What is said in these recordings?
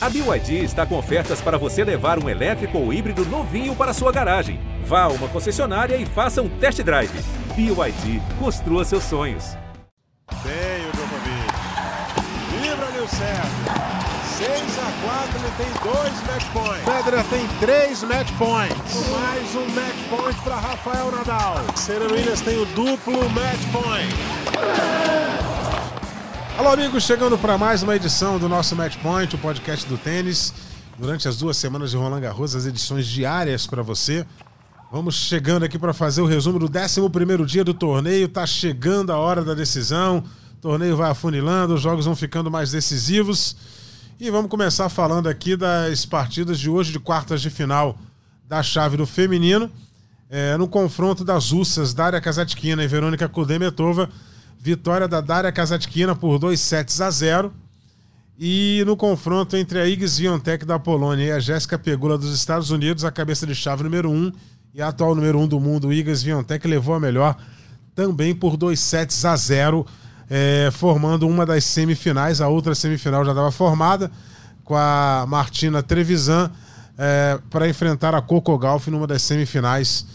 A BYD está com ofertas para você levar um elétrico ou híbrido novinho para sua garagem. Vá a uma concessionária e faça um test drive. BYD, construa seus sonhos. Bem o Djokovic. Livra-lhe o certo. 6 a 4 ele tem dois match points. Federer tem três match points. Mais um match point para Rafael Nadal. Serena Williams tem o duplo match point. Alô, amigos, chegando para mais uma edição do nosso Match Point, o podcast do tênis. Durante as duas semanas de Roland Garros, as edições diárias para você. Vamos chegando aqui para fazer o resumo do 11 dia do torneio. Tá chegando a hora da decisão. O torneio vai afunilando, os jogos vão ficando mais decisivos. E vamos começar falando aqui das partidas de hoje, de quartas de final da chave do feminino. É, no confronto das russas Daria Kazatkina e Verônica Kudemetova Vitória da Daria Kazatkina por 2 sets a 0. E no confronto entre a Iggs Viontech da Polônia e a Jéssica Pegula dos Estados Unidos, a cabeça de chave número 1 um, e a atual número 1 um do mundo, Iggs Viontech, levou a melhor também por 2 sets a 0, é, formando uma das semifinais. A outra semifinal já estava formada com a Martina Trevisan é, para enfrentar a Coco Gauff numa das semifinais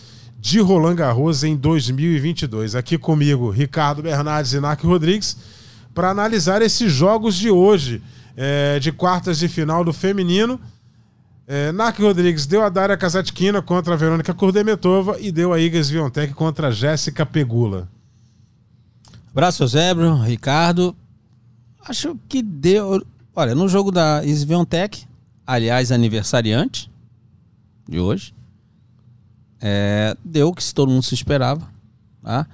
de Roland Garros em 2022. Aqui comigo, Ricardo Bernardes e Narc Rodrigues, para analisar esses jogos de hoje, é, de quartas de final do feminino. É, Rodrigues deu a Daria Kazatkina contra a Verônica Kurdemetova e deu a Igas Viontech contra a Jéssica Pegula. Abraço, Zebro, Ricardo. Acho que deu. Olha, no jogo da Sviontech, aliás, aniversariante de hoje, é, deu o que todo mundo se esperava. Tá?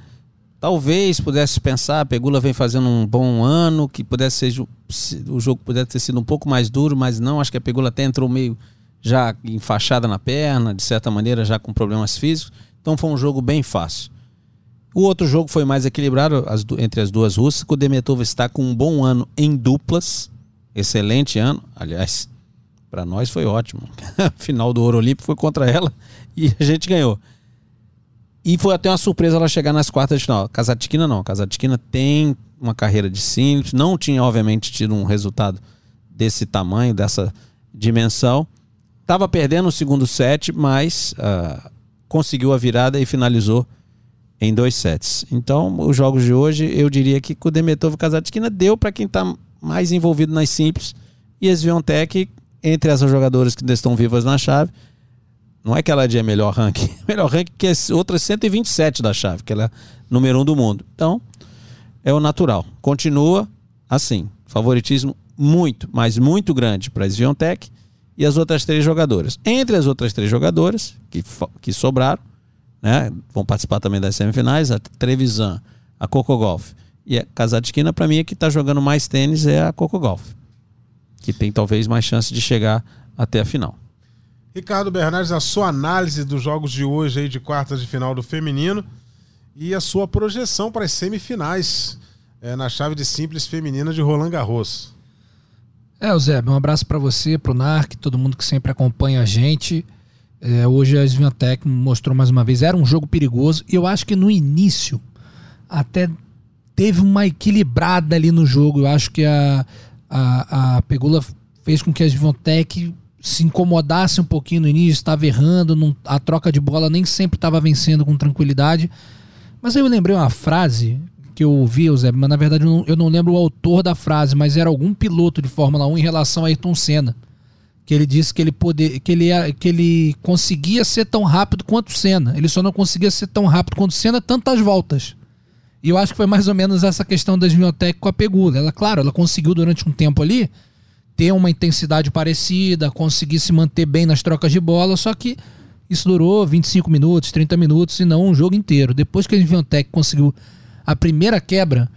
Talvez pudesse pensar, Pegula vem fazendo um bom ano, que pudesse ser o jogo pudesse ter sido um pouco mais duro, mas não, acho que a Pegula até entrou meio já enfaixada na perna, de certa maneira já com problemas físicos. Então foi um jogo bem fácil. O outro jogo foi mais equilibrado as, entre as duas russas. O Demetova está com um bom ano em duplas. Excelente ano. Aliás, para nós foi ótimo. Final do Ouro Olímpico foi contra ela e a gente ganhou. E foi até uma surpresa ela chegar nas quartas de final. Kazatkina não. Kazatkina tem uma carreira de simples, não tinha obviamente tido um resultado desse tamanho, dessa dimensão. Estava perdendo o segundo set, mas uh, conseguiu a virada e finalizou em dois sets. Então, os jogos de hoje, eu diria que o Demetov e Kazatkina deu para quem está mais envolvido nas simples e as Viontech, entre essas jogadoras que ainda estão vivas na chave, não é que ela é melhor ranking. Melhor ranking que é outra 127 da chave, que ela é número um do mundo. Então, é o natural. Continua assim. Favoritismo muito, mas muito grande para a Sviontech e as outras três jogadoras. Entre as outras três jogadoras que, que sobraram, né, vão participar também das semifinais, a Trevisan, a Coco Golf e a Kazatkina, para mim, a que está jogando mais tênis é a Coco Golf, que tem talvez mais chance de chegar até a final. Ricardo Bernardes, a sua análise dos jogos de hoje aí de quartas de final do feminino e a sua projeção para as semifinais é, na chave de simples feminina de Roland Garros. É, Zé, um abraço para você, para o Narc, todo mundo que sempre acompanha a gente. É, hoje a Sviantec mostrou mais uma vez, era um jogo perigoso e eu acho que no início até teve uma equilibrada ali no jogo. Eu acho que a, a, a Pegula fez com que a Sviantec se incomodasse um pouquinho no início, estava errando, não, a troca de bola nem sempre estava vencendo com tranquilidade. Mas aí eu lembrei uma frase que eu ouvi, Zé, mas na verdade eu não, eu não, lembro o autor da frase, mas era algum piloto de Fórmula 1 em relação a Ayrton Senna. Que ele disse que ele, poder, que ele, que ele conseguia ser tão rápido quanto Senna. Ele só não conseguia ser tão rápido quanto Senna tantas voltas. E eu acho que foi mais ou menos essa questão das Viotec com a Pegula. Ela, claro, ela conseguiu durante um tempo ali ter uma intensidade parecida, conseguir se manter bem nas trocas de bola, só que isso durou 25 minutos, 30 minutos e não um jogo inteiro. Depois que a Inventec conseguiu a primeira quebra,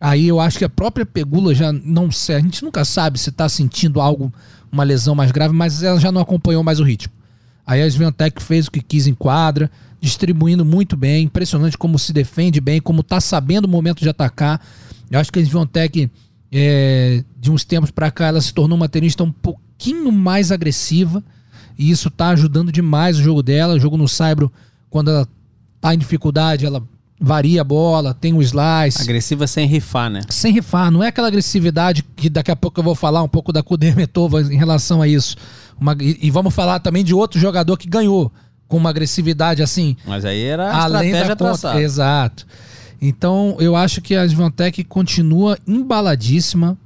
aí eu acho que a própria Pegula já não sei, a gente nunca sabe se está sentindo algo, uma lesão mais grave, mas ela já não acompanhou mais o ritmo. Aí a Sventec fez o que quis em quadra, distribuindo muito bem, impressionante como se defende bem, como está sabendo o momento de atacar. Eu acho que a Sventec é, de uns tempos para cá ela se tornou uma tenista um pouquinho mais agressiva e isso está ajudando demais o jogo dela. O jogo no Saibro, quando ela está em dificuldade, ela varia a bola, tem o slice. Agressiva sem rifar, né? Sem rifar, não é aquela agressividade que daqui a pouco eu vou falar um pouco da Kudermetova em relação a isso. Uma- e, e vamos falar também de outro jogador que ganhou com uma agressividade assim, Mas aí era a além da conta. traçada. Exato. Então, eu acho que a Svantec continua embaladíssima,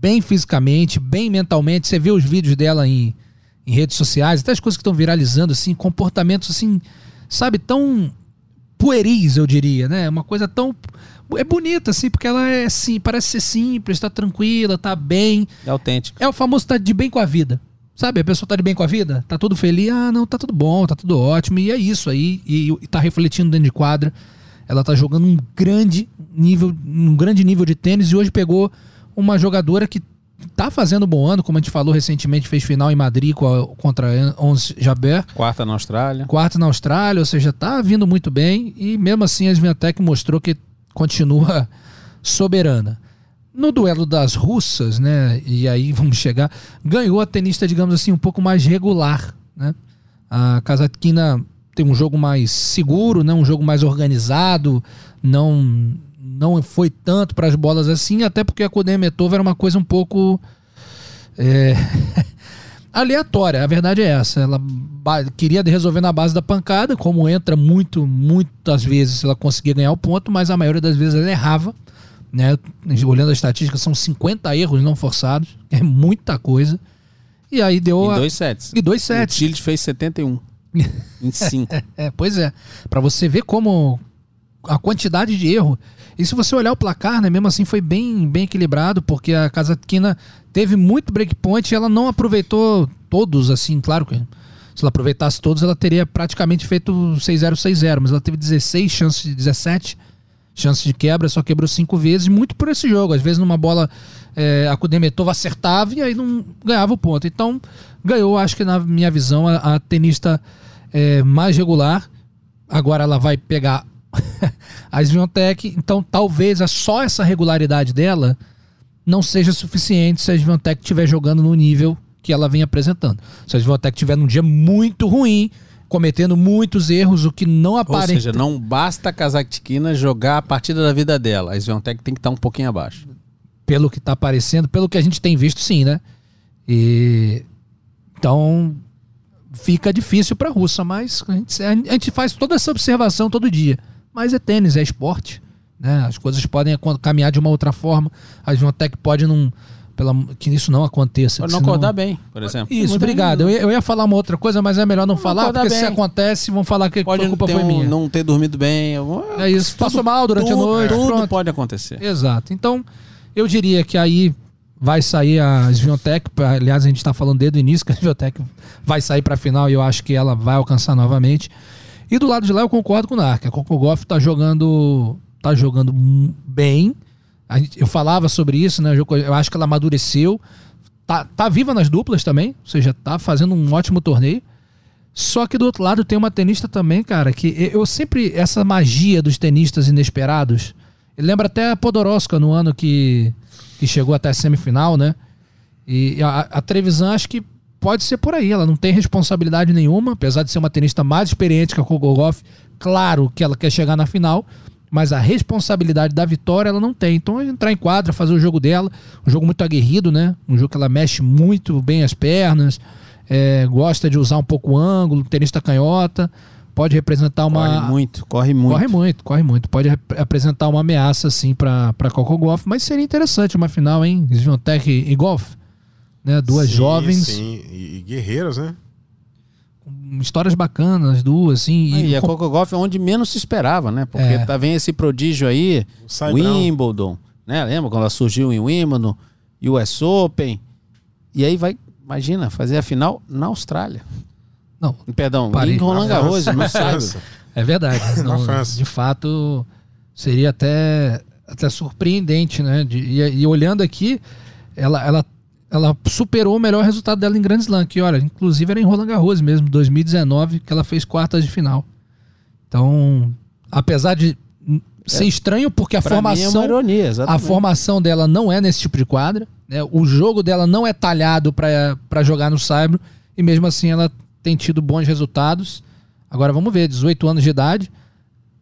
bem fisicamente, bem mentalmente. Você vê os vídeos dela em, em redes sociais, até as coisas que estão viralizando, assim, comportamentos assim, sabe, tão pueris, eu diria, né? Uma coisa tão. É bonita, assim, porque ela é assim, parece ser simples, tá tranquila, tá bem. É autêntico. É o famoso tá de bem com a vida. Sabe, a pessoa tá de bem com a vida, tá tudo feliz, ah, não, tá tudo bom, tá tudo ótimo, e é isso aí, e, e tá refletindo dentro de quadra. Ela tá jogando um grande nível, um grande nível de tênis e hoje pegou uma jogadora que tá fazendo um bom ano, como a gente falou recentemente, fez final em Madrid contra Ons Jabeur, Quarta na Austrália. quarto na Austrália, ou seja, tá vindo muito bem e mesmo assim a Sviatek mostrou que continua soberana. No duelo das russas, né, e aí vamos chegar, ganhou a tenista, digamos assim, um pouco mais regular, né? A Kazatkina tem um jogo mais seguro, né, um jogo mais organizado, não não foi tanto para as bolas assim, até porque a Kudermetova era uma coisa um pouco é, aleatória. A verdade é essa. Ela queria resolver na base da pancada, como entra muito, muitas vezes ela conseguia ganhar o ponto, mas a maioria das vezes ela errava. Né? Olhando a estatística, são 50 erros não forçados, é muita coisa. E aí deu a- dois sets. e dois O sets. Chile fez 71. em 5. É, pois é. Pra você ver como a quantidade de erro. E se você olhar o placar, né, mesmo assim foi bem, bem equilibrado, porque a Kazatkina teve muito breakpoint e ela não aproveitou todos, assim, claro que se ela aproveitasse todos, ela teria praticamente feito 6-0, 6-0, mas ela teve 16 chances, 17 chances de quebra, só quebrou cinco vezes, muito por esse jogo. Às vezes numa bola é, a Kudermetova acertava e aí não ganhava o ponto. Então ganhou, acho que na minha visão, a, a tenista é, mais regular. Agora ela vai pegar a Sviontek, então talvez só essa regularidade dela não seja suficiente se a Sviontek estiver jogando no nível que ela vem apresentando. Se a Sviontek estiver num dia muito ruim, cometendo muitos erros, o que não Ou aparenta. seja, não basta a Kazakhtina jogar a partida da vida dela. A Sviontek tem que estar um pouquinho abaixo. pelo que tá aparecendo, pelo que a gente tem visto, sim, né? E então fica difícil para a russa, mas a gente, a gente faz toda essa observação todo dia. Mas é tênis, é esporte, né? As coisas podem caminhar de uma outra forma. A Svantec pode não pela, que isso não aconteça. Pode que não senão- acordar bem, por exemplo. Isso, Muito obrigado. Eu ia, eu ia falar uma outra coisa, mas é melhor não falar, acordar porque se bem. acontece, vão falar que Pode a culpa foi um- minha. não ter dormido bem. algum- É isso, passou mal durante a tudo, noite, Tudo pronto. pode acontecer. Exato. Então, eu diria que aí vai sair a Sviontek. pra- Aliás, a gente está falando desde o início que a Sviontek vai sair para a final e eu acho que ela vai alcançar novamente. E do lado de lá eu concordo com o Narc. A Coco Goff tá jogando, tá jogando bem. Gente- eu falava sobre isso, né? Eu, eu acho que ela amadureceu. Tá, tá viva nas duplas também, ou seja, tá fazendo um ótimo torneio. Só que do outro lado tem uma tenista também, cara, que eu sempre. Essa magia dos tenistas inesperados. Lembra até a Podoroska no ano que, que chegou até a semifinal, né? E a, a Trevisan acho que pode ser por aí. Ela não tem responsabilidade nenhuma, apesar de ser uma tenista mais experiente que a Kogolov. Claro que ela quer chegar na final, mas a responsabilidade da vitória ela não tem. Então, entrar em quadra, fazer o jogo dela, um jogo muito aguerrido, né? Um jogo que ela mexe muito bem as pernas, é, gosta de usar um pouco o ângulo, tenista canhota, pode representar uma. Corre muito, corre muito. Corre muito, corre muito. Pode apresentar uma ameaça, assim, pra, pra Coco Golf, mas seria interessante uma final, hein? Sviontek e, Golf. Né? Duas Sim, jovens, Sim, e, e guerreiras, né? Histórias bacanas, duas, assim. Ah, E, a com- Coco Golf é onde menos se esperava, né? Porque É. tá vem esse prodígio aí. Wimbledon, né? Lembra quando ela surgiu em Wimbledon, US Open. E aí vai, imagina, fazer a final na Austrália. Não, Perdão, Paris. em Roland Garros, no. França. É verdade. Não. De fato, seria até, até surpreendente, né? De- e, e olhando aqui, ela, ela, ela superou o melhor resultado dela em Grand Slam, que, olha, inclusive era em Roland Garros mesmo, 2019, que ela fez quartas de final. Então, apesar de hum, ser estranho, porque a é formação. uma ironia, A formação dela não é nesse tipo de quadra. Né? O jogo dela não é talhado para jogar no Saibro. E mesmo assim ela tem tido bons resultados. Agora vamos ver, 18 anos de idade.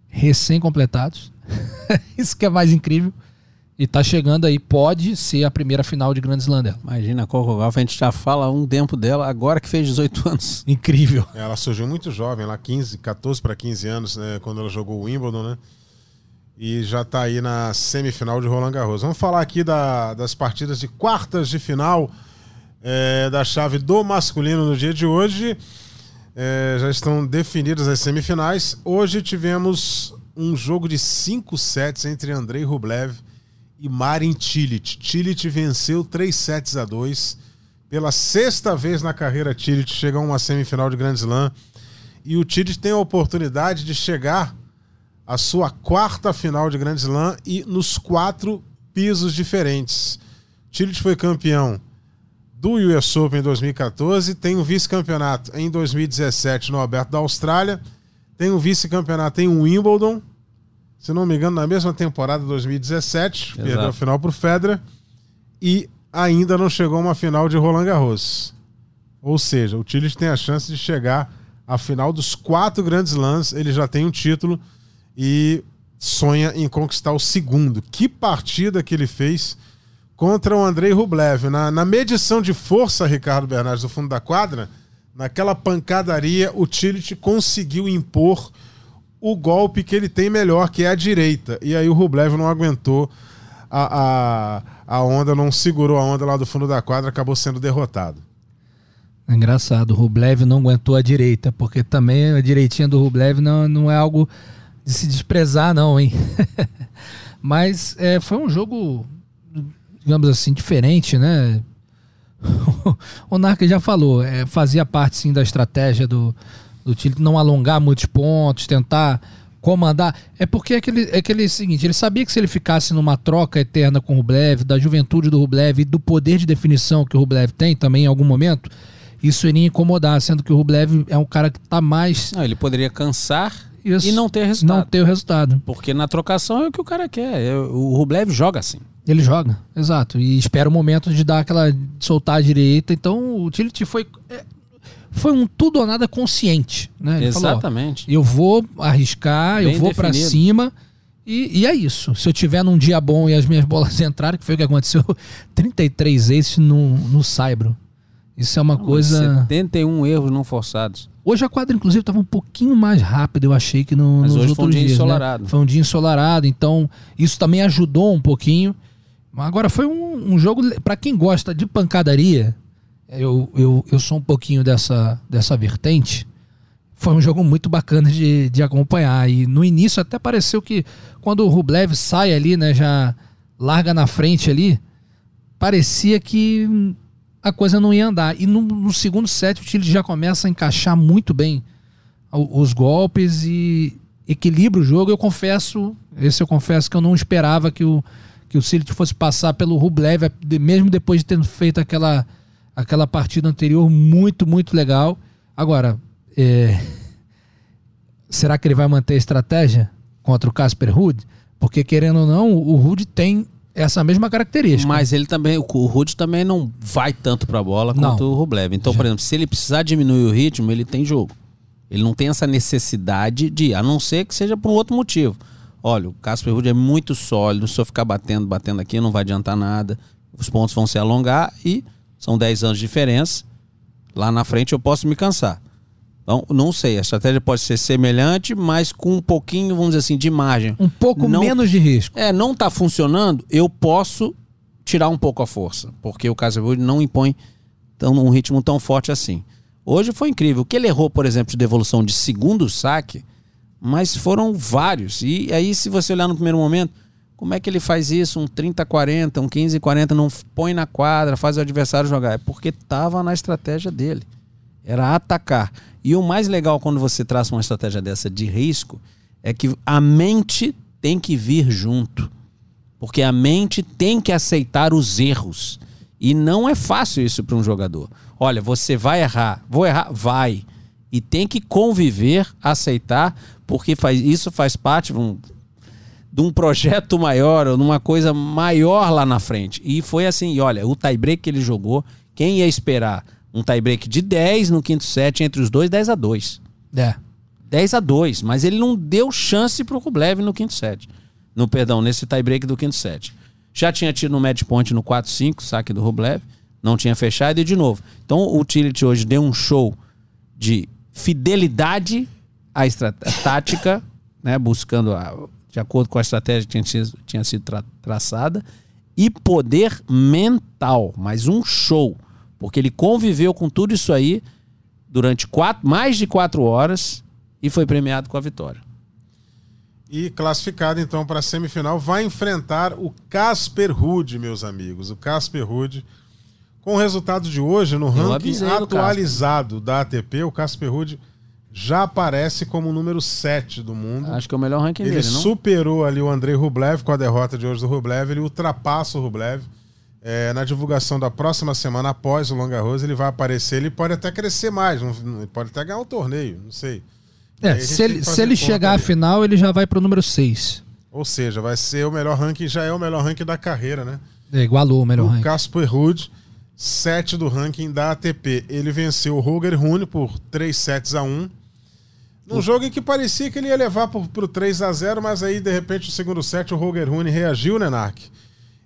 recém-completados. Isso que é mais incrível. E tá chegando aí, pode ser a primeira final de Grand Slam dela. Imagina a Coco Gauff, a gente já fala há um tempo dela, agora que fez 18 anos. Incrível. Ela surgiu muito jovem, lá 15, 14 para 15 anos, né, quando ela jogou o Wimbledon, né? E já tá aí na semifinal de Roland Garros. Vamos falar aqui da- das partidas de quartas de final é, da chave do masculino no dia de hoje. É, já estão definidas as semifinais. Hoje tivemos um jogo de cinco sets entre Andrei Rublev e Marin Cilic. Cilic venceu 3 sets a 2. Pela sexta vez na carreira, Cilic chega a uma semifinal de Grand Slam. E o Cilic tem a oportunidade de chegar à sua quarta final de Grand Slam e nos quatro pisos diferentes. Cilic foi campeão do US Open em 2014, tem um vice-campeonato em 2017 no Aberto da Austrália, tem um vice-campeonato em Wimbledon, se não me engano, na mesma temporada 2017, Exato. perdeu a final para o Federer, e ainda não chegou a uma final de Roland Garros. Ou seja, o Tillich tem a chance de chegar à final dos quatro grandes lãs, ele já tem um título e sonha em conquistar o segundo. Que partida que ele fez contra o Andrei Rublev. Na, na medição de força, Ricardo Bernardes, do fundo da quadra, naquela pancadaria, o Tillich conseguiu impor o golpe que ele tem melhor, que é a direita. E aí o Rublev não aguentou a, a, a onda, não segurou a onda lá do fundo da quadra, acabou sendo derrotado. É engraçado, o Rublev não aguentou a direita, porque também a direitinha do Rublev não, não é algo de se desprezar, não, hein? Mas é, foi um jogo, digamos assim, diferente, né? o Narca já falou, é, fazia parte sim da estratégia do, do time não alongar muitos pontos, tentar comandar. É porque é aquele, é aquele seguinte, ele sabia que se ele ficasse numa troca eterna com o Rublev, da juventude do Rublev e do poder de definição que o Rublev tem também em algum momento, isso iria incomodar, sendo que o Rublev é um cara que está mais Não, ele poderia cansar Isso. e não ter resultado. não ter o resultado. Porque na trocação é o que o cara quer. É, O Rublev joga assim. Ele joga, exato. E espera o momento de dar aquela. de soltar a direita. Então o Tillit foi. é, Foi um tudo ou nada consciente. Né? Ele falou, Exatamente. eu vou arriscar, eu Bem vou pra definido. cima. E, e é isso. Se eu tiver num dia bom e as minhas bolas entrarem, que foi o que aconteceu, 33 aces no, no Saibro. Isso é uma coisa. 71 erros não forçados. Hoje a quadra, inclusive, estava um pouquinho mais rápida, eu achei que no, Mas nos hoje foi um dia dias, né? ensolarado. Foi um dia ensolarado, então isso também ajudou um pouquinho. Agora foi um, um jogo, para quem gosta de pancadaria, eu, eu, eu sou um pouquinho dessa, dessa vertente. Foi um jogo muito bacana de, de acompanhar. E no início até pareceu que quando o Rublev sai ali, né, já larga na frente ali, parecia que a coisa não ia andar. E no, no segundo set o Chile já começa a encaixar muito bem os golpes e equilibra o jogo. Eu confesso, esse eu confesso que eu não esperava que o que o Cilic fosse passar pelo Rublev, mesmo depois de ter feito aquela, aquela partida anterior muito, muito legal. Agora, é, será que ele vai manter a estratégia contra o Casper Ruud? Porque, querendo ou não, o Ruud tem essa mesma característica. Mas ele também, o Rude também não vai tanto pra bola Não. quanto o Rublev. Então, por exemplo, se ele precisar diminuir o ritmo, ele tem jogo. Ele não tem essa necessidade de, a não ser que seja por um outro motivo. Olha, o Casper Ruud é muito sólido, se eu ficar batendo, batendo aqui, não vai adiantar nada. Os pontos vão se alongar e são 10 anos de diferença. Lá na frente eu posso me cansar. Então, não sei, a estratégia pode ser semelhante, mas com um pouquinho, vamos dizer assim, de margem. um pouco Não- menos de risco. É, não tá funcionando, eu posso tirar um pouco a força, porque o Casemiro não impõe tão, um ritmo tão forte assim. Hoje foi incrível. O que ele errou, por exemplo, de devolução de segundo saque, mas foram vários. E aí, se você olhar no primeiro momento, como é que ele faz isso? Um 30-40, um 15-40, não põe na quadra, faz o adversário jogar. É porque tava na estratégia dele. Era atacar. E o mais legal quando você traça uma estratégia dessa de risco é que a mente tem que vir junto. Porque a mente tem que aceitar os erros. E não é fácil isso para um jogador. Olha, você vai errar. Vou errar? Vai. E tem que conviver, aceitar, porque faz, isso faz parte um, de um projeto maior, ou de uma coisa maior lá na frente. E foi assim, e olha, o tie-break que ele jogou, quem ia esperar um tie-break de 10 no quinto set entre os dois, 10 a 2. É. 10 a 2 mas ele não deu chance pro Rublev no quinto set. No, perdão, nesse tie-break do quinto set. Já tinha tido no match point no 4-5, saque do Rublev, não tinha fechado e de novo. Então o Tillich hoje deu um show de fidelidade à tática, né, buscando a, de acordo com a estratégia que tinha sido, tinha sido tra traçada, e poder mental, mas um show, porque ele conviveu com tudo isso aí durante quatro, mais de quatro horas e foi premiado com a vitória. E classificado então para a semifinal, vai enfrentar o Casper Ruud, meus amigos. O Casper Ruud, com o resultado de hoje no ranking atualizado da ATP, o Casper Ruud já aparece como o número 7 do mundo. Acho que é o melhor ranking Ele dele, não? superou ali o Andrei Rublev com a derrota de hoje do Rublev, ele ultrapassa o Rublev. É, na divulgação da próxima semana após o Longa Rosa, ele vai aparecer, ele pode até crescer mais, ele pode até ganhar um torneio, não sei. É, se ele, se ele chegar à final, ele já vai pro número 6. Ou seja, vai ser o melhor ranking, já é o melhor ranking da carreira, né? É, igualou o melhor o ranking. Casper Ruud, 7 do ranking da ATP. Ele venceu o Roger Rune por 3 sets a 1. Num jogo em que parecia que ele ia levar por, pro 3 a 0 mas aí, de repente, no segundo set, o Roger Rune reagiu, né, Nark?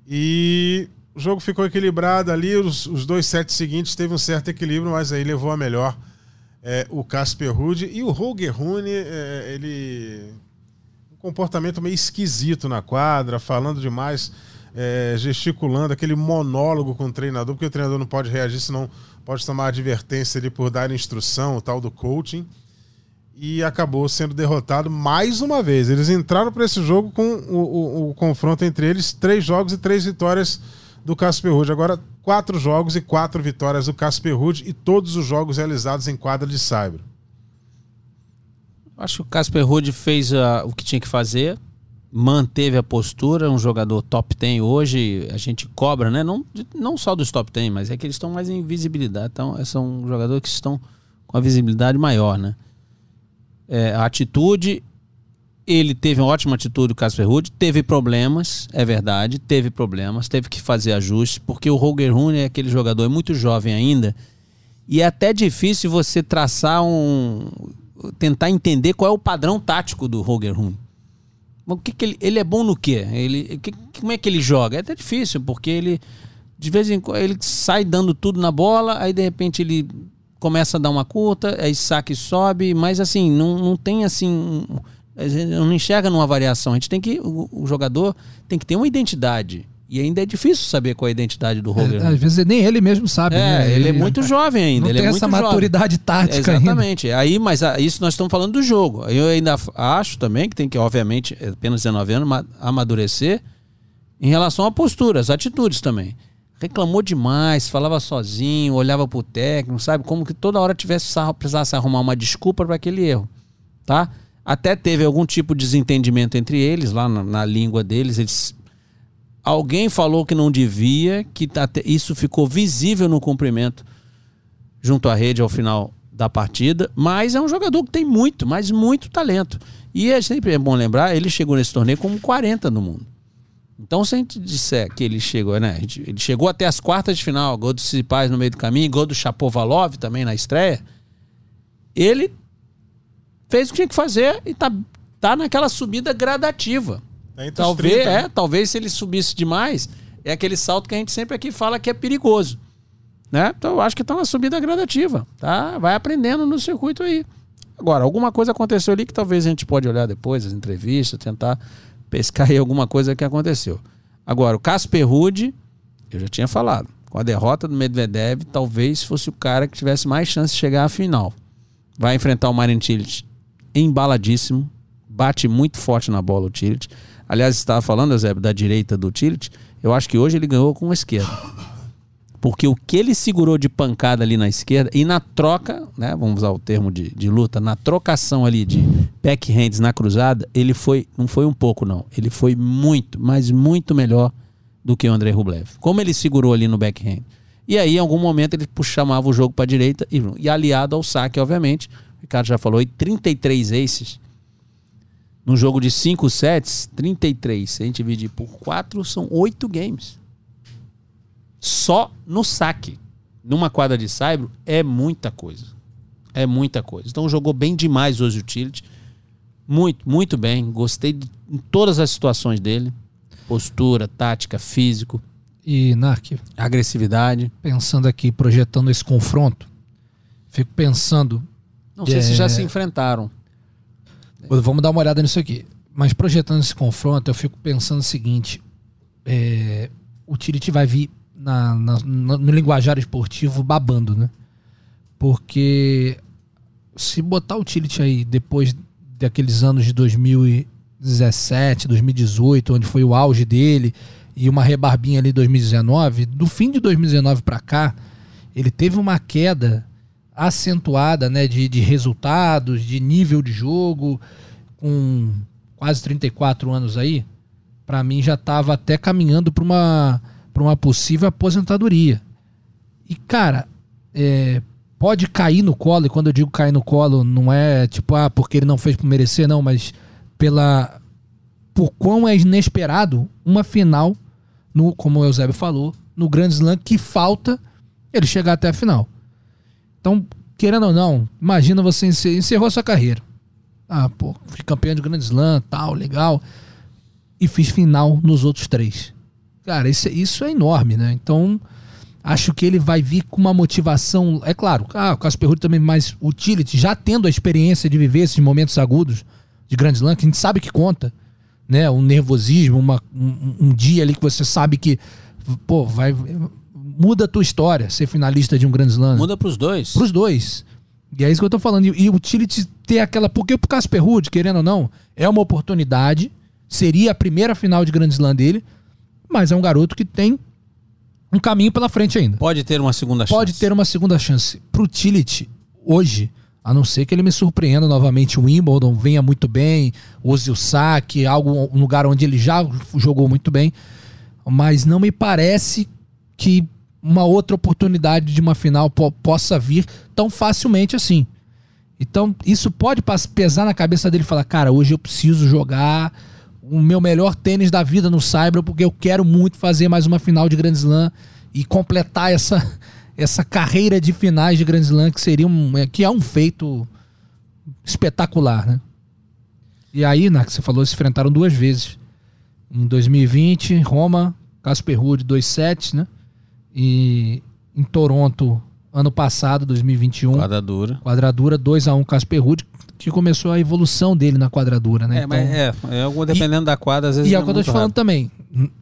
E o jogo ficou equilibrado ali. Os, os dois sets seguintes teve um certo equilíbrio, mas aí levou a melhor é, o Casper Ruud. E o Roger Rune, é, ele. Um comportamento meio esquisito na quadra, falando demais, é, gesticulando, aquele monólogo com o treinador, porque o treinador não pode reagir, senão pode tomar advertência ali por dar instrução, o tal do coaching. E acabou sendo derrotado mais uma vez. Eles entraram para esse jogo com o, o- o confronto entre eles, três jogos e três vitórias do Casper Ruud. Agora, quatro jogos e quatro vitórias do Casper Ruud e todos os jogos realizados em quadra de Saibro. Acho que o Casper Ruud fez ah, o que tinha que fazer, manteve a postura, um jogador top 10 hoje, a gente cobra, né? Não, não só dos top 10, mas é que eles estão mais em visibilidade. Então, são jogadores que estão com a visibilidade maior, né? É, a atitude, ele teve uma ótima atitude, o Casper Ruud, teve problemas, é verdade, teve problemas, teve que fazer ajustes, porque o Roger Rune é aquele jogador, é muito jovem ainda, e é até difícil você traçar um. tentar entender qual é o padrão tático do Roger Rune. O que que ele, ele é bom no quê? Ele, que- como é que ele joga? É até difícil, porque ele, de vez em quando, ele sai dando tudo na bola, aí de repente ele começa a dar uma curta, aí saque sobe, mas assim, não, não tem assim. não enxerga numa variação. A gente tem que. O, o jogador tem que ter uma identidade. E ainda é difícil saber qual é a identidade do Roger É, às vezes nem ele mesmo sabe, É, né? ele é muito jovem ainda. Não ele tem é essa muito jovem. maturidade tática ainda. Exatamente. Aí, mas ah, isso nós estamos falando do jogo. Eu ainda acho também que tem que, obviamente, é apenas 19 anos, ma- amadurecer em relação a posturas, atitudes também. Reclamou demais, falava sozinho, olhava pro técnico, sabe? Como que toda hora tivesse precisasse arrumar uma desculpa para aquele erro, tá? Até teve algum tipo de desentendimento entre eles, lá na, na língua deles. Eles alguém falou que não devia, que até isso ficou visível no cumprimento junto à rede ao final da partida, mas é um jogador que tem muito, mas muito talento. E é sempre bom lembrar, ele chegou nesse torneio como 40 no mundo. Então, se a gente disser que ele chegou, né? Ele chegou até as quartas de final, gol do Cipaz no meio do caminho, gol do Chapovalov também na estreia. Ele fez o que tinha que fazer e tá, tá naquela subida gradativa. Os Talvez, 30, né? é, talvez se ele subisse demais, é aquele salto que a gente sempre aqui fala que é perigoso. Né? Então eu acho que tá na subida gradativa. Tá? Vai aprendendo no circuito aí. Agora, alguma coisa aconteceu ali que talvez a gente pode olhar depois, as entrevistas, tentar pescar aí alguma coisa que aconteceu. Agora, o Casper Ruud, eu já tinha falado, com a derrota do Medvedev, talvez fosse o cara que tivesse mais chance de chegar à final. Vai enfrentar o Marin Cilic embaladíssimo, bate muito forte na bola o Cilic. Aliás, estava falando, Eusébio, da direita do Cilic, eu acho que hoje ele ganhou com a esquerda. Porque o que ele segurou de pancada ali na esquerda e na troca, né, vamos usar o termo de, de luta, na trocação ali de backhands na cruzada, ele foi, não foi um pouco não, ele foi muito, mas muito melhor do que o André Rublev. Como ele segurou ali no backhand. E aí, em algum momento, ele chamava o jogo para a direita e, e aliado ao saque, obviamente. O Ricardo já falou, e 33 aces. No jogo de 5 sets, 33. Se a gente dividir por 4, são 8 games só no saque. Numa quadra de saibro é muita coisa. É muita coisa. Então jogou bem demais hoje o Tilt. Muito, muito bem. Gostei de em todas as situações dele. Postura, tática, físico, E, Nark, agressividade. pensando aqui, projetando esse confronto, fico pensando. Não sei se já É. se enfrentaram. Vamos dar uma olhada nisso aqui. Mas projetando esse confronto, eu fico pensando o seguinte: é, o Tirit vai vir na, na- no linguajar esportivo babando, né? Porque se botar o Tirit aí depois daqueles anos de 2017, 2018, onde foi o auge dele, e uma rebarbinha ali em 2019, do fim de 2019 pra cá, ele teve uma queda acentuada né, de, de resultados, de nível de jogo, com quase 34 anos aí, pra mim já tava até caminhando pra uma, pra uma possível aposentadoria. E, cara, é, pode cair no colo, e quando eu digo cair no colo, não é tipo, ah, porque ele não fez por merecer, não, mas pela. Por quão é inesperado uma final, no, como o Eusébio falou, no Grand Slam, que falta ele chegar até a final. Então, querendo ou não, imagina você encer- encerrou sua carreira. Ah, pô, fui campeão de Grand Slam, tal, legal. E fiz final nos outros três. Cara, isso, é- isso é enorme, né? Então, acho que ele vai vir com uma motivação. É claro, ah, o Casper Ruud também mais utility, já tendo a experiência de viver esses momentos agudos de Grand Slam, que a gente sabe que conta, né? Um nervosismo, uma, um, um dia ali que você sabe que, pô, vai. Muda a tua história ser finalista de um Grand Slam. Muda pros dois. Pros dois. E é isso que eu tô falando. E, e o Tillit ter aquela. Porque pro Casper Ruud, querendo ou não, é uma oportunidade. Seria a primeira final de Grand Slam dele. Mas é um garoto que tem um caminho pela frente ainda. Pode ter uma segunda chance. Pode ter uma segunda chance. Pro Tillit, hoje, a não ser que ele me surpreenda novamente, o Wimbledon venha muito bem, use o saque, algo, um lugar onde ele já jogou muito bem. Mas não me parece que uma outra oportunidade de uma final po- possa vir tão facilmente assim. Então, isso pode pesar na cabeça dele e falar: cara, hoje eu preciso jogar o meu melhor tênis da vida no Cyber, porque eu quero muito fazer mais uma final de Grand Slam e completar essa, essa carreira de finais de Grand Slam, que seria um, é, que é um feito espetacular, né? E aí, na que você falou, se enfrentaram duas vezes. Em 2020, Roma, Casper Ruud 2-7, né? E em Toronto, ano passado, 2021, Quadradura. quadradura 2x1 Casper Ruud, que começou a evolução dele na quadradura, né? É, mas é, é algo dependendo da quadra, às vezes E é não o que eu tô te falando rápido. também.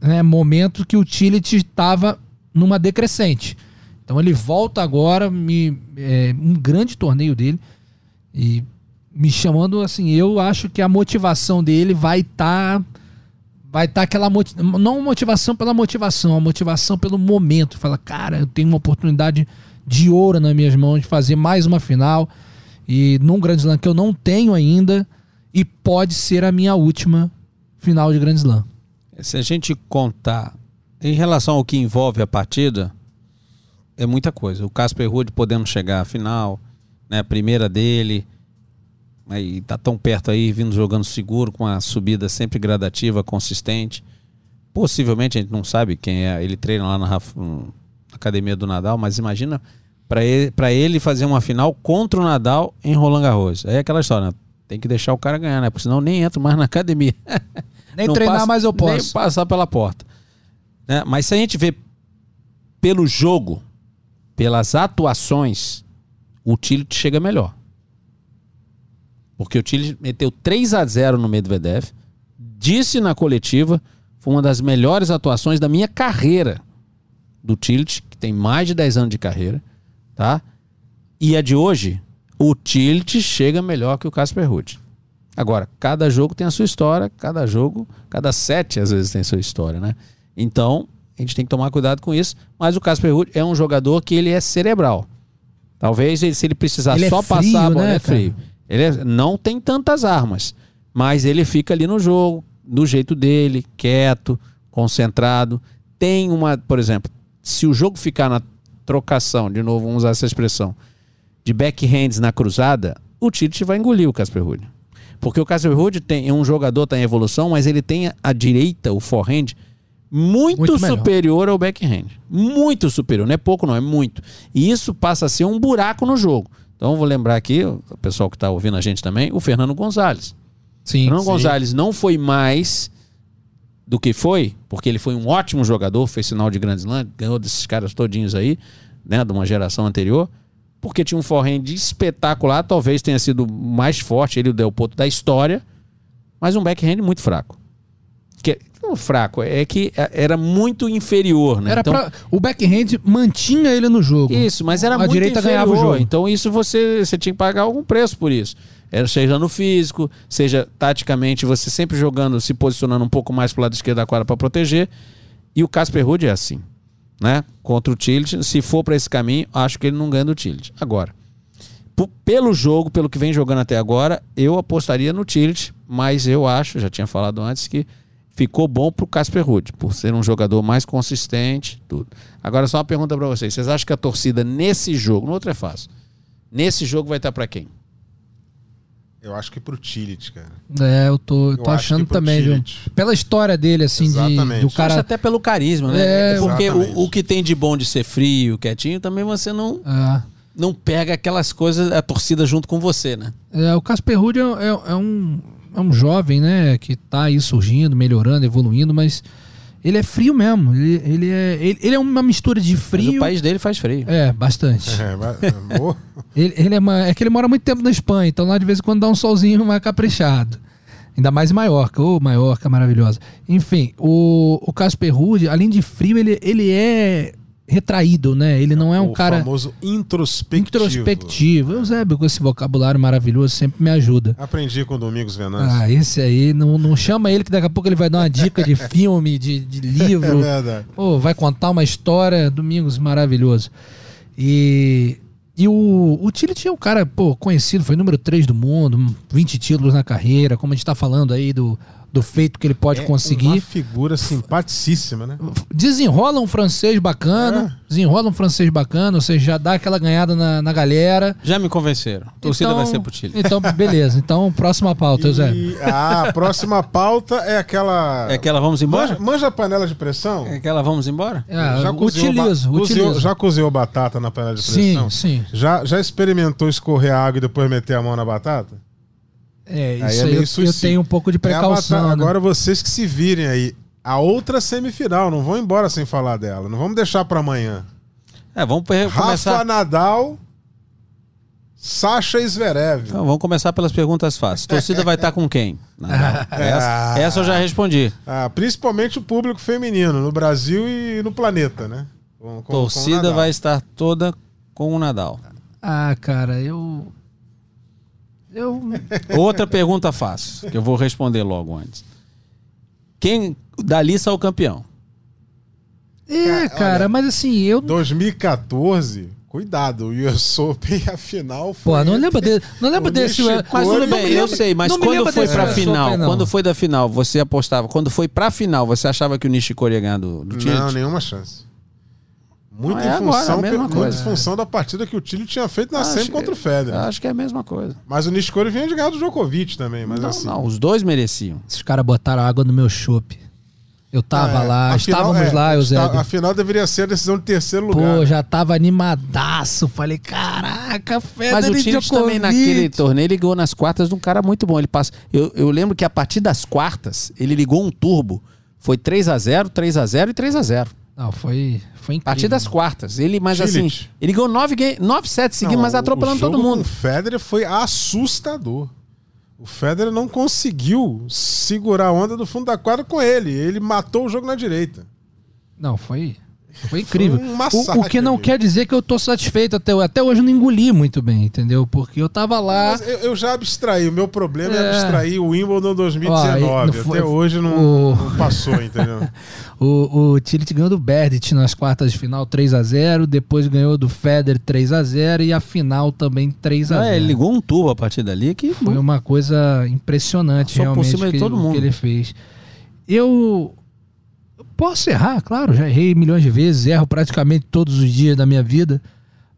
Né, momento que o Tillit estava numa decrescente. Então ele volta agora, me, é, um grande torneio dele. E me chamando assim, eu acho que a motivação dele vai estar. vai estar aquela. moti- Não motivação pela motivação, a motivação pelo momento. Fala, cara, eu tenho uma oportunidade de ouro nas minhas mãos de fazer mais uma final. E num Grand Slam que eu não tenho ainda. E pode ser a minha última final de Grand Slam. Se a gente contar em relação ao que envolve a partida, é muita coisa. O Casper Ruud podendo chegar à final, né, a primeira dele, aí tá tão perto aí, vindo jogando seguro, com a subida sempre gradativa, consistente. Possivelmente a gente não sabe quem é, ele treina lá na academia do Nadal, mas imagina para ele, pra ele fazer uma final contra o Nadal em Roland Garros. É aquela história, né? tem que deixar o cara ganhar, né? Porque senão nem entra mais na academia. Nem Não treinar mais eu Nem posso. passar pela porta. Né? Mas se a gente vê pelo jogo, pelas atuações, o Tillit chega melhor. Porque o Tillit meteu 3 a 0 no Medvedev, disse na coletiva, foi uma das melhores atuações da minha carreira do Tillit, que tem mais de 10 anos de carreira, tá? E a de hoje, o Tillit chega melhor que o Casper Ruud. Agora, cada jogo tem a sua história, cada jogo, cada sete às vezes tem a sua história, né? Então, a gente tem que tomar cuidado com isso. Mas o Casper Ruud é um jogador que ele é cerebral. Talvez ele, se ele precisar Ele é só frio, passar a bola, né, é frio. Ele é- não tem tantas armas, mas ele fica ali no jogo, do jeito dele, quieto, concentrado. Tem uma, por exemplo, se o jogo ficar na trocação, de novo, vamos usar essa expressão, de backhands na cruzada, o Tite vai engolir o Casper Ruud. Porque o Casper Ruud tem, é um jogador tá em evolução, mas ele tem a direita, o forehand, muito, Muito melhor. superior ao backhand. Muito superior. Não é pouco, não, é muito. E isso passa a ser um buraco no jogo. Então eu vou lembrar aqui, o pessoal que está ouvindo a gente também, o Fernando Gonzalez. Sim. Fernando sim. Gonzalez não foi mais do que foi, porque ele foi um ótimo jogador, fez sinal de Grand Slam, ganhou desses caras todinhos aí, né, de uma geração anterior, porque tinha um forehand espetacular, talvez tenha sido mais forte, ele o Del Potro da história, mas um backhand muito fraco. Que, não fraco, é que era muito inferior, né? Era Então- pra, o backhand mantinha ele no jogo. isso, mas era A muito direita inferior. ganhava o jogo. Então isso você, você tinha que pagar algum preço por isso. Era, seja no físico, seja taticamente, você sempre jogando, se posicionando um pouco mais pro lado esquerdo da quadra para proteger. E o Casper Ruud é assim, né? Contra o Tilt, se for para esse caminho, acho que ele não ganha do Tilt. Agora, pelo jogo, pelo que vem jogando até agora, eu apostaria no Tilt, mas eu acho, já tinha falado antes, que ficou bom pro Casper Ruud, por ser um jogador mais consistente, tudo. Agora só uma pergunta para vocês, vocês acham que a torcida nesse jogo, no outro é fácil, nesse jogo vai estar para quem? Eu acho que pro Tillit, cara. É, eu tô, eu tô Eu acho achando também, viu? Pela história dele, assim, de, Exatamente. do Acho cara. até pelo carisma, né? É, É porque o, o que tem de bom de ser frio, quietinho, também você não, É, não pega aquelas coisas, a torcida junto com você, né? é, o Casper Ruud é, é- é um, é um jovem, né? Que tá aí surgindo, melhorando, evoluindo, mas ele é frio mesmo. Ele, ele é, ele, ele é uma mistura de Mas frio. o país dele faz frio. É, bastante. É, boa. Ele, ele é, ma- é que ele mora muito tempo na Espanha, então lá de vez em quando dá um solzinho mais caprichado. Ainda mais em Maiorca. Ô, Maiorca maravilhosa. Enfim, o, o Casper Ruud, além de frio, ele, ele é retraído, né? Ele não é um o cara famoso introspectivo. introspectivo. Eusébio, com esse vocabulário maravilhoso, sempre me ajuda. Aprendi com o Domingos Venâncio. Ah, esse aí, não, não chama ele que daqui a pouco ele vai dar uma dica de filme, de, de é livro. verdade. Pô, vai contar uma história, Domingos, maravilhoso. E, e o, o Tillich é um cara, pô, conhecido, foi número 3 do mundo, 20 títulos na carreira, como a gente tá falando aí do, do feito que ele pode É Uma conseguir. figura simpaticíssima, né? Desenrola um francês bacana, desenrola um francês bacana, ou seja, já dá aquela ganhada na, na galera. Já me convenceram. A torcida Então- vai ser pro Chile. Então, beleza. Então, próxima pauta, Eusébio. E a próxima pauta é aquela. É aquela vamos embora? Manja, manja a panela de pressão? É aquela vamos embora? É, já cozinhou utilizo, ba- cozinhou- utilizo. já cozinhou batata na panela de Sim, pressão? sim. Já, já experimentou escorrer a água e depois meter a mão na batata? É, Aí isso é aí meio eu, eu tenho um pouco de É precaução. né? Agora vocês que se virem aí. A outra semifinal, não vão embora sem falar dela. Não vamos deixar pra amanhã. É, vamos pe- Rafa começar. Nadal, Sasha Zverev. Então, vamos começar pelas perguntas fáceis. Torcida vai estar com quem? Nadal. Essa, essa eu já respondi. Ah, principalmente o público feminino no Brasil e no planeta, né? Com- com- com Torcida Nadal. vai estar toda com o Nadal. Ah, cara, eu. Eu. Outra pergunta fácil, que eu vou responder logo antes. Quem dali saiu campeão? É, cara, mas assim, eu. 2014, cuidado, o US Open a final foi. Pô, não lembro, de, não lembro O desse. Mas Não me eu lembro- sei, mas não quando lembro foi pra final, Open, não. quando foi da final, você apostava. Quando foi pra final, você achava que o Nishikori ia ganhar do, do? Não, nenhuma chance. Muito é em agora, função, a mesma muito coisa. em função da partida que o Tilly tinha feito na Acho semi contra o Federer. Acho que é a mesma coisa. Mas o Nishikori vinha de ganhar do Djokovic também, mas não, assim. não, os dois mereciam. Esses caras botaram água no meu chopp. Eu tava É, lá, a final- estávamos é, lá, Eusébio. A final deveria ser a decisão de terceiro lugar. Pô, já tava animadaço. Falei, caraca, Federer Mas o Tilt também naquele torneio ele ligou nas quartas de um cara muito bom. Ele passa. Eu, eu lembro que a partir das quartas ele ligou um turbo. Foi 3 a 0 3 a 0 e 3 a 0 Não, foi, foi A incrível. partir das quartas. Ele, mas assim, ele ganhou 9, game, 9 sets seguidos, mas o- atropelando todo mundo. O Federer foi assustador. O Federer não conseguiu segurar a onda do fundo da quadra com ele. Ele matou o jogo na direita. Não, foi, foi incrível. um o, massacre o que não ali. quer dizer que eu tô satisfeito até, até hoje eu não engoli muito bem, entendeu? Porque eu tava lá. Mas eu, eu já abstraí. O meu problema é, É. abstrair o Wimbledon 2019. Ó, não foi- Até hoje não, o- não passou, entendeu? O, o Tillich ganhou do Berdit nas quartas de final 3 a 0 depois ganhou do Federer 3 a 0 e a final também 3 a 0 É, ele ligou um turbo a partir dali que Foi uma coisa impressionante Passou por realmente cima de todo o mundo. que ele fez. Eu posso errar, claro, já errei milhões de vezes, erro praticamente todos os dias da minha vida,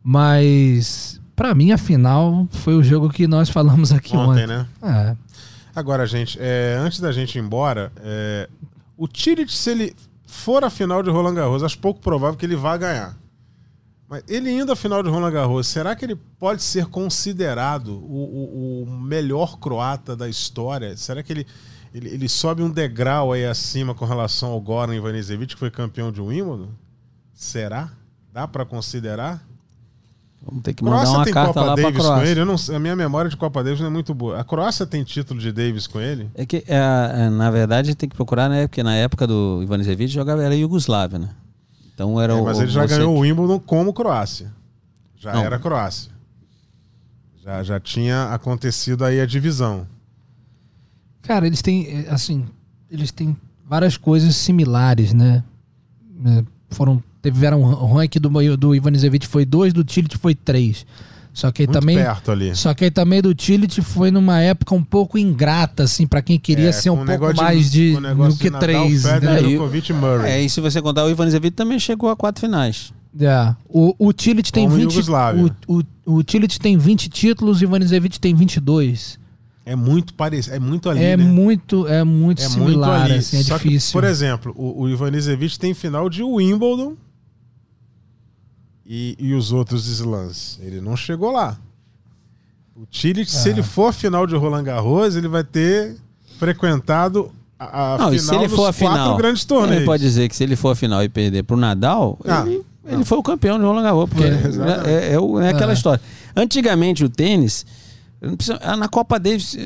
mas pra mim a final foi o jogo que nós falamos aqui ontem. Ontem, né? É. Agora, gente, é, antes da gente ir embora, é, o Tillich, se ele for a final de Roland Garros, acho pouco provável que ele vá ganhar. Mas ele indo à final de Roland Garros, será que ele pode ser considerado o, o- o melhor croata da história? Será que ele, ele, ele sobe um degrau aí acima com relação ao Goran Ivanisevic, que foi campeão de Wimbledon? Será? Dá pra considerar? Vamos ter que mandar Croácia uma tem carta Copa lá Davis com Croácia. ele? Eu não, a minha memória de Copa Davis não é muito boa. A Croácia tem título de Davis com ele? É que, é, é, na verdade, tem que procurar, né? Porque na época do Ivanisevic jogava era Iugoslávia, né? Então era É, o. mas ele já você- ganhou o Wimbledon como Croácia. Já Não. era Croácia. Já, já tinha acontecido aí a divisão. Cara, eles têm, eh, assim, eles têm várias coisas similares, né? Eh, Foram, tiveram o ranking do, do Ivanisevic foi 2, do Tillich foi 3. Só que aí Muito também, perto ali. só que aí também do Tillich foi numa época um pouco ingrata, assim, pra quem queria É, ser um o pouco negócio mais de, do que Nadal, 3. Federer, Né? Djokovic Murray. É, e se você contar, o Ivanisevic também chegou a quatro finais. É. O, o Tillich tem Como 20. Iugoslávia. O, o, o Tillich tem 20 títulos, o Ivanisevic tem 22. É muito parecido, é muito ali, é né? muito, é muito é similar, muito ali. assim, é Só que, difícil. por exemplo, o, o Ivanisevic tem final de Wimbledon e, e os outros slams. Ele não chegou lá. O Tillich, se Ah. ele for final de Roland Garros, ele vai ter frequentado a, a Não, e final se ele dos for a quatro final. grandes torneios. Ele pode dizer que se ele for a final e perder pro Nadal, Ah, ele, ele foi o campeão de Roland Garros. Porque É, é, é, é o- é aquela Ah. história. Antigamente o tênis, precisa- ah, na Copa Davis,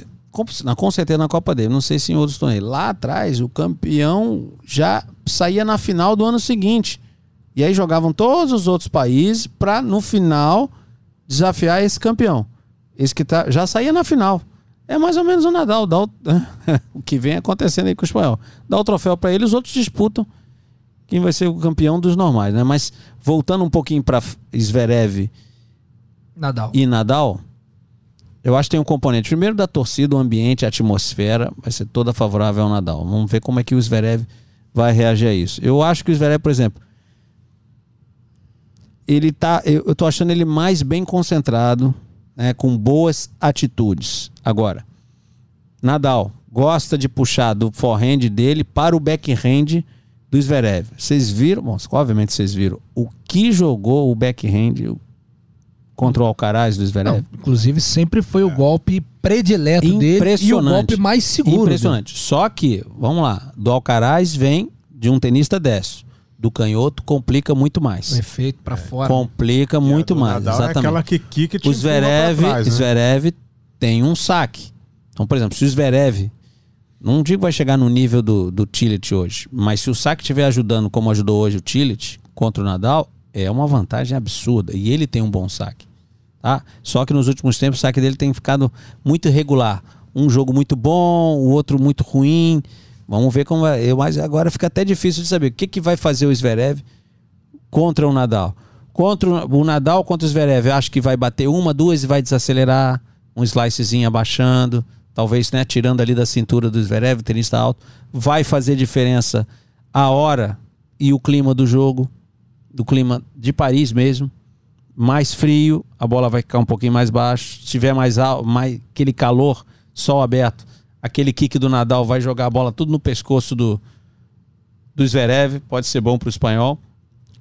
com, certeza na Copa Davis, não sei se em outros torneios. Lá atrás, o campeão já saía na final do ano seguinte. E aí jogavam todos os outros países para no final desafiar esse campeão. Esse que tá, já saía na final. É mais ou menos o Nadal. Dá o, o que vem acontecendo aí com o espanhol. Dá o troféu para ele, os outros disputam quem vai ser o campeão dos normais, né? Mas voltando um pouquinho para Zverev Nadal. e Nadal, eu acho que tem um componente. Primeiro da torcida, o ambiente, a atmosfera vai ser toda favorável ao Nadal. Vamos ver como é que o Zverev vai reagir a isso. Eu acho que o Zverev, por exemplo, ele tá, eu, eu tô achando ele mais bem concentrado, né, com boas atitudes. Agora, Nadal gosta de puxar do forehand dele para o backhand do Zverev. Vocês viram, bom, obviamente vocês viram o que jogou o backhand contra o Alcaraz do Zverev. Inclusive, sempre foi o golpe predileto dele e o golpe mais seguro. Impressionante. Só que, vamos lá, do Alcaraz vem de um tenista destro. Do canhoto complica muito O mais. efeito pra fora. Complica a muito mais, Nadal É exatamente. aquela que que te o Zverev, trás, né? Zverev tem um saque. Então, por exemplo, se o Zverev, não digo que vai chegar no nível do, do Tillich hoje, mas se o saque estiver ajudando como ajudou hoje o Tillich contra o Nadal, é uma vantagem absurda. E ele tem um bom saque. Tá? Só que nos últimos tempos o saque dele tem ficado muito irregular. Um jogo muito bom, o outro muito ruim. Vamos ver como vai. Eu, mas agora fica até difícil de saber o que, que vai fazer o Zverev contra o Nadal. Contra o o Nadal contra o Zverev, eu acho que vai bater uma, duas e vai desacelerar, um slicezinho abaixando, talvez né, tirando ali da cintura do Zverev, tenista alto, vai fazer diferença a hora e o clima do jogo, do clima de Paris mesmo. Mais frio, a bola vai ficar um pouquinho mais baixo. Se tiver mais alto, mais aquele calor, sol aberto, aquele kick do Nadal vai jogar a bola tudo no pescoço do, do Zverev, pode ser bom para o espanhol.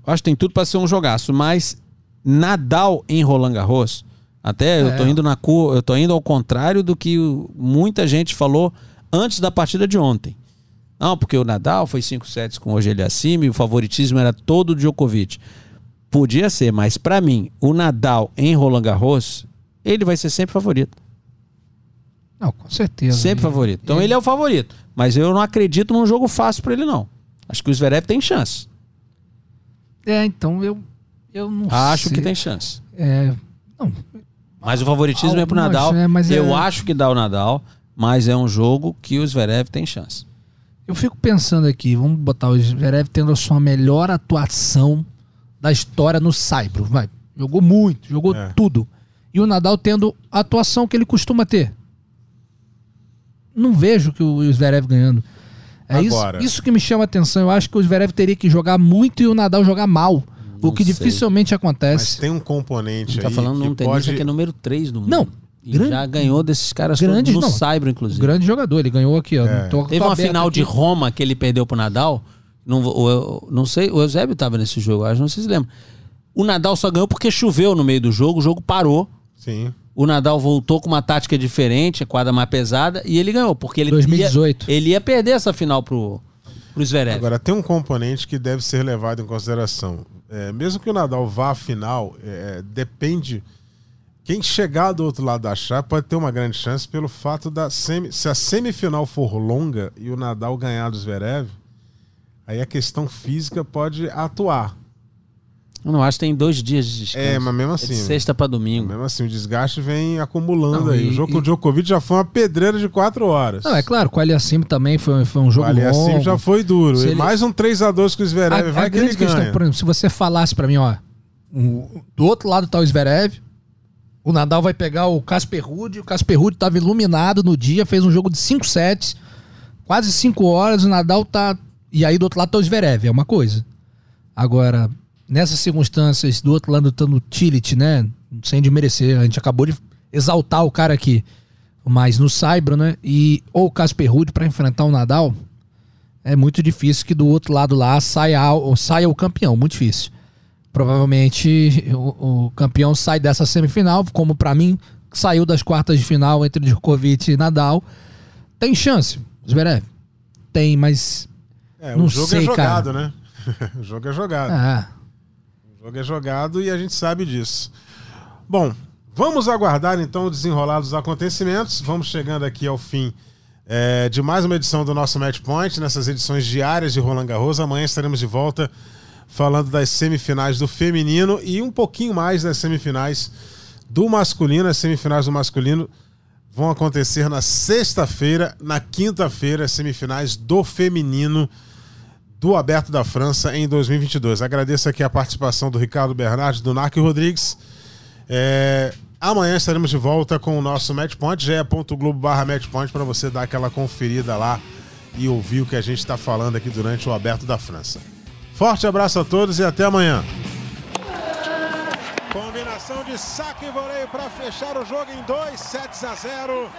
Eu acho que tem tudo para ser um jogaço, mas Nadal em Roland Garros, até eu É. tô indo na cor, eu tô indo ao contrário do que o- muita gente falou antes da partida de ontem. Não, porque o Nadal foi 5 sets com hoje ele acima e o favoritismo era todo do Djokovic. Podia ser, mas para mim, o Nadal em Roland Garros, ele vai ser sempre favorito. Não, com certeza. Sempre E- favorito. Então e- ele é o favorito. Mas eu não acredito num jogo fácil para ele, não. Acho que o Zverev tem chance. É, então eu, eu não Acho sei. que tem chance. É, não, Mas o favoritismo é pro Algumas, Nadal. mas eu é- acho que dá o Nadal, mas é um jogo que o Zverev tem chance. eu fico pensando aqui, vamos botar o Zverev tendo a sua melhor atuação da história no Saibro. Vai, jogou muito, jogou É. tudo. E o Nadal tendo a atuação que ele costuma ter. Não vejo que o Zverev ganhando. É isso, Agora. isso que me chama a atenção. Eu acho que o Zverev teria que jogar muito e o Nadal jogar mal. Não o que sei. dificilmente Mas acontece. tem um componente tá aí falando que num tenista pode... que é número 3 do mundo. Não, E grande- já ganhou desses caras Grandes, todos no não. Saibro, inclusive. Grande jogador, ele ganhou aqui, ó. É. Tô- Teve tô uma aberto final de aqui. Roma que ele perdeu pro Nadal. Não, o- não sei, o Eusébio tava nesse jogo, acho, não sei se lembra. O Nadal só ganhou porque choveu no meio do jogo, o jogo parou. Sim. O Nadal voltou com uma tática diferente, a quadra mais pesada, e ele ganhou, porque ele 2018. Ia, ele ia perder essa final pro, pro Zverev. Agora, tem um componente que deve ser levado em consideração. É, mesmo que o Nadal vá à final, é, depende. Quem chegar do outro lado da chave pode ter uma grande chance pelo fato da semi, se a semifinal for longa e o Nadal ganhar do Zverev, aí a questão física pode atuar. Eu não acho que tem dois dias de descanso. É, mas mesmo É assim. de sexta pra domingo. Mesmo assim, o desgaste vem acumulando Não, aí. e- o jogo com e- o Djokovic já foi uma pedreira de quatro horas. Não, é claro, com o Aliassime também foi, foi um jogo o longo. assim já foi duro. Se E ele- mais um 3x2 com o A, Zverev. a vai que ele grande questão, ganha. por exemplo, se você falasse pra mim, ó, o- do outro lado tá o Zverev, o Nadal vai pegar o Casper Ruud, o Casper Ruud tava iluminado no dia, fez um jogo de 5 sets, quase 5 horas, o Nadal tá... E aí do outro lado tá o Zverev, é uma coisa. Agora, nessas circunstâncias, do outro lado tá no Tillit, né, sem desmerecer, a gente acabou de exaltar o cara aqui, mas no Saibro, né, e ou o Casper Ruud pra enfrentar o Nadal, é muito difícil que do outro lado lá saia, saia o campeão, muito difícil. Provavelmente o, o campeão sai dessa semifinal, como pra mim saiu das quartas de final entre Djokovic e Nadal. Tem chance, Zverev. Tem, mas É, Não o jogo sei, é jogado, cara. né? o jogo é jogado. ah, O jogo é jogado e a gente sabe disso. Bom, vamos aguardar então o desenrolar dos acontecimentos. Vamos chegando aqui ao fim é, de mais uma edição do nosso Match Point, nessas edições diárias de Roland Garros. Amanhã estaremos de volta falando das semifinais do feminino e um pouquinho mais das semifinais do masculino. As semifinais do masculino vão acontecer na sexta-feira, na quinta-feira, as semifinais do feminino do Aberto da França em 2022. Agradeço aqui a participação do Ricardo Bernardes, do Narco Rodrigues. É, amanhã estaremos de volta com o nosso Matchpoint, ge.globo barra para você dar aquela conferida lá e ouvir o que a gente está falando aqui durante o Aberto da França. Forte abraço a todos e até amanhã. Combinação de saque e voleio para fechar o jogo em 2 sets a 0.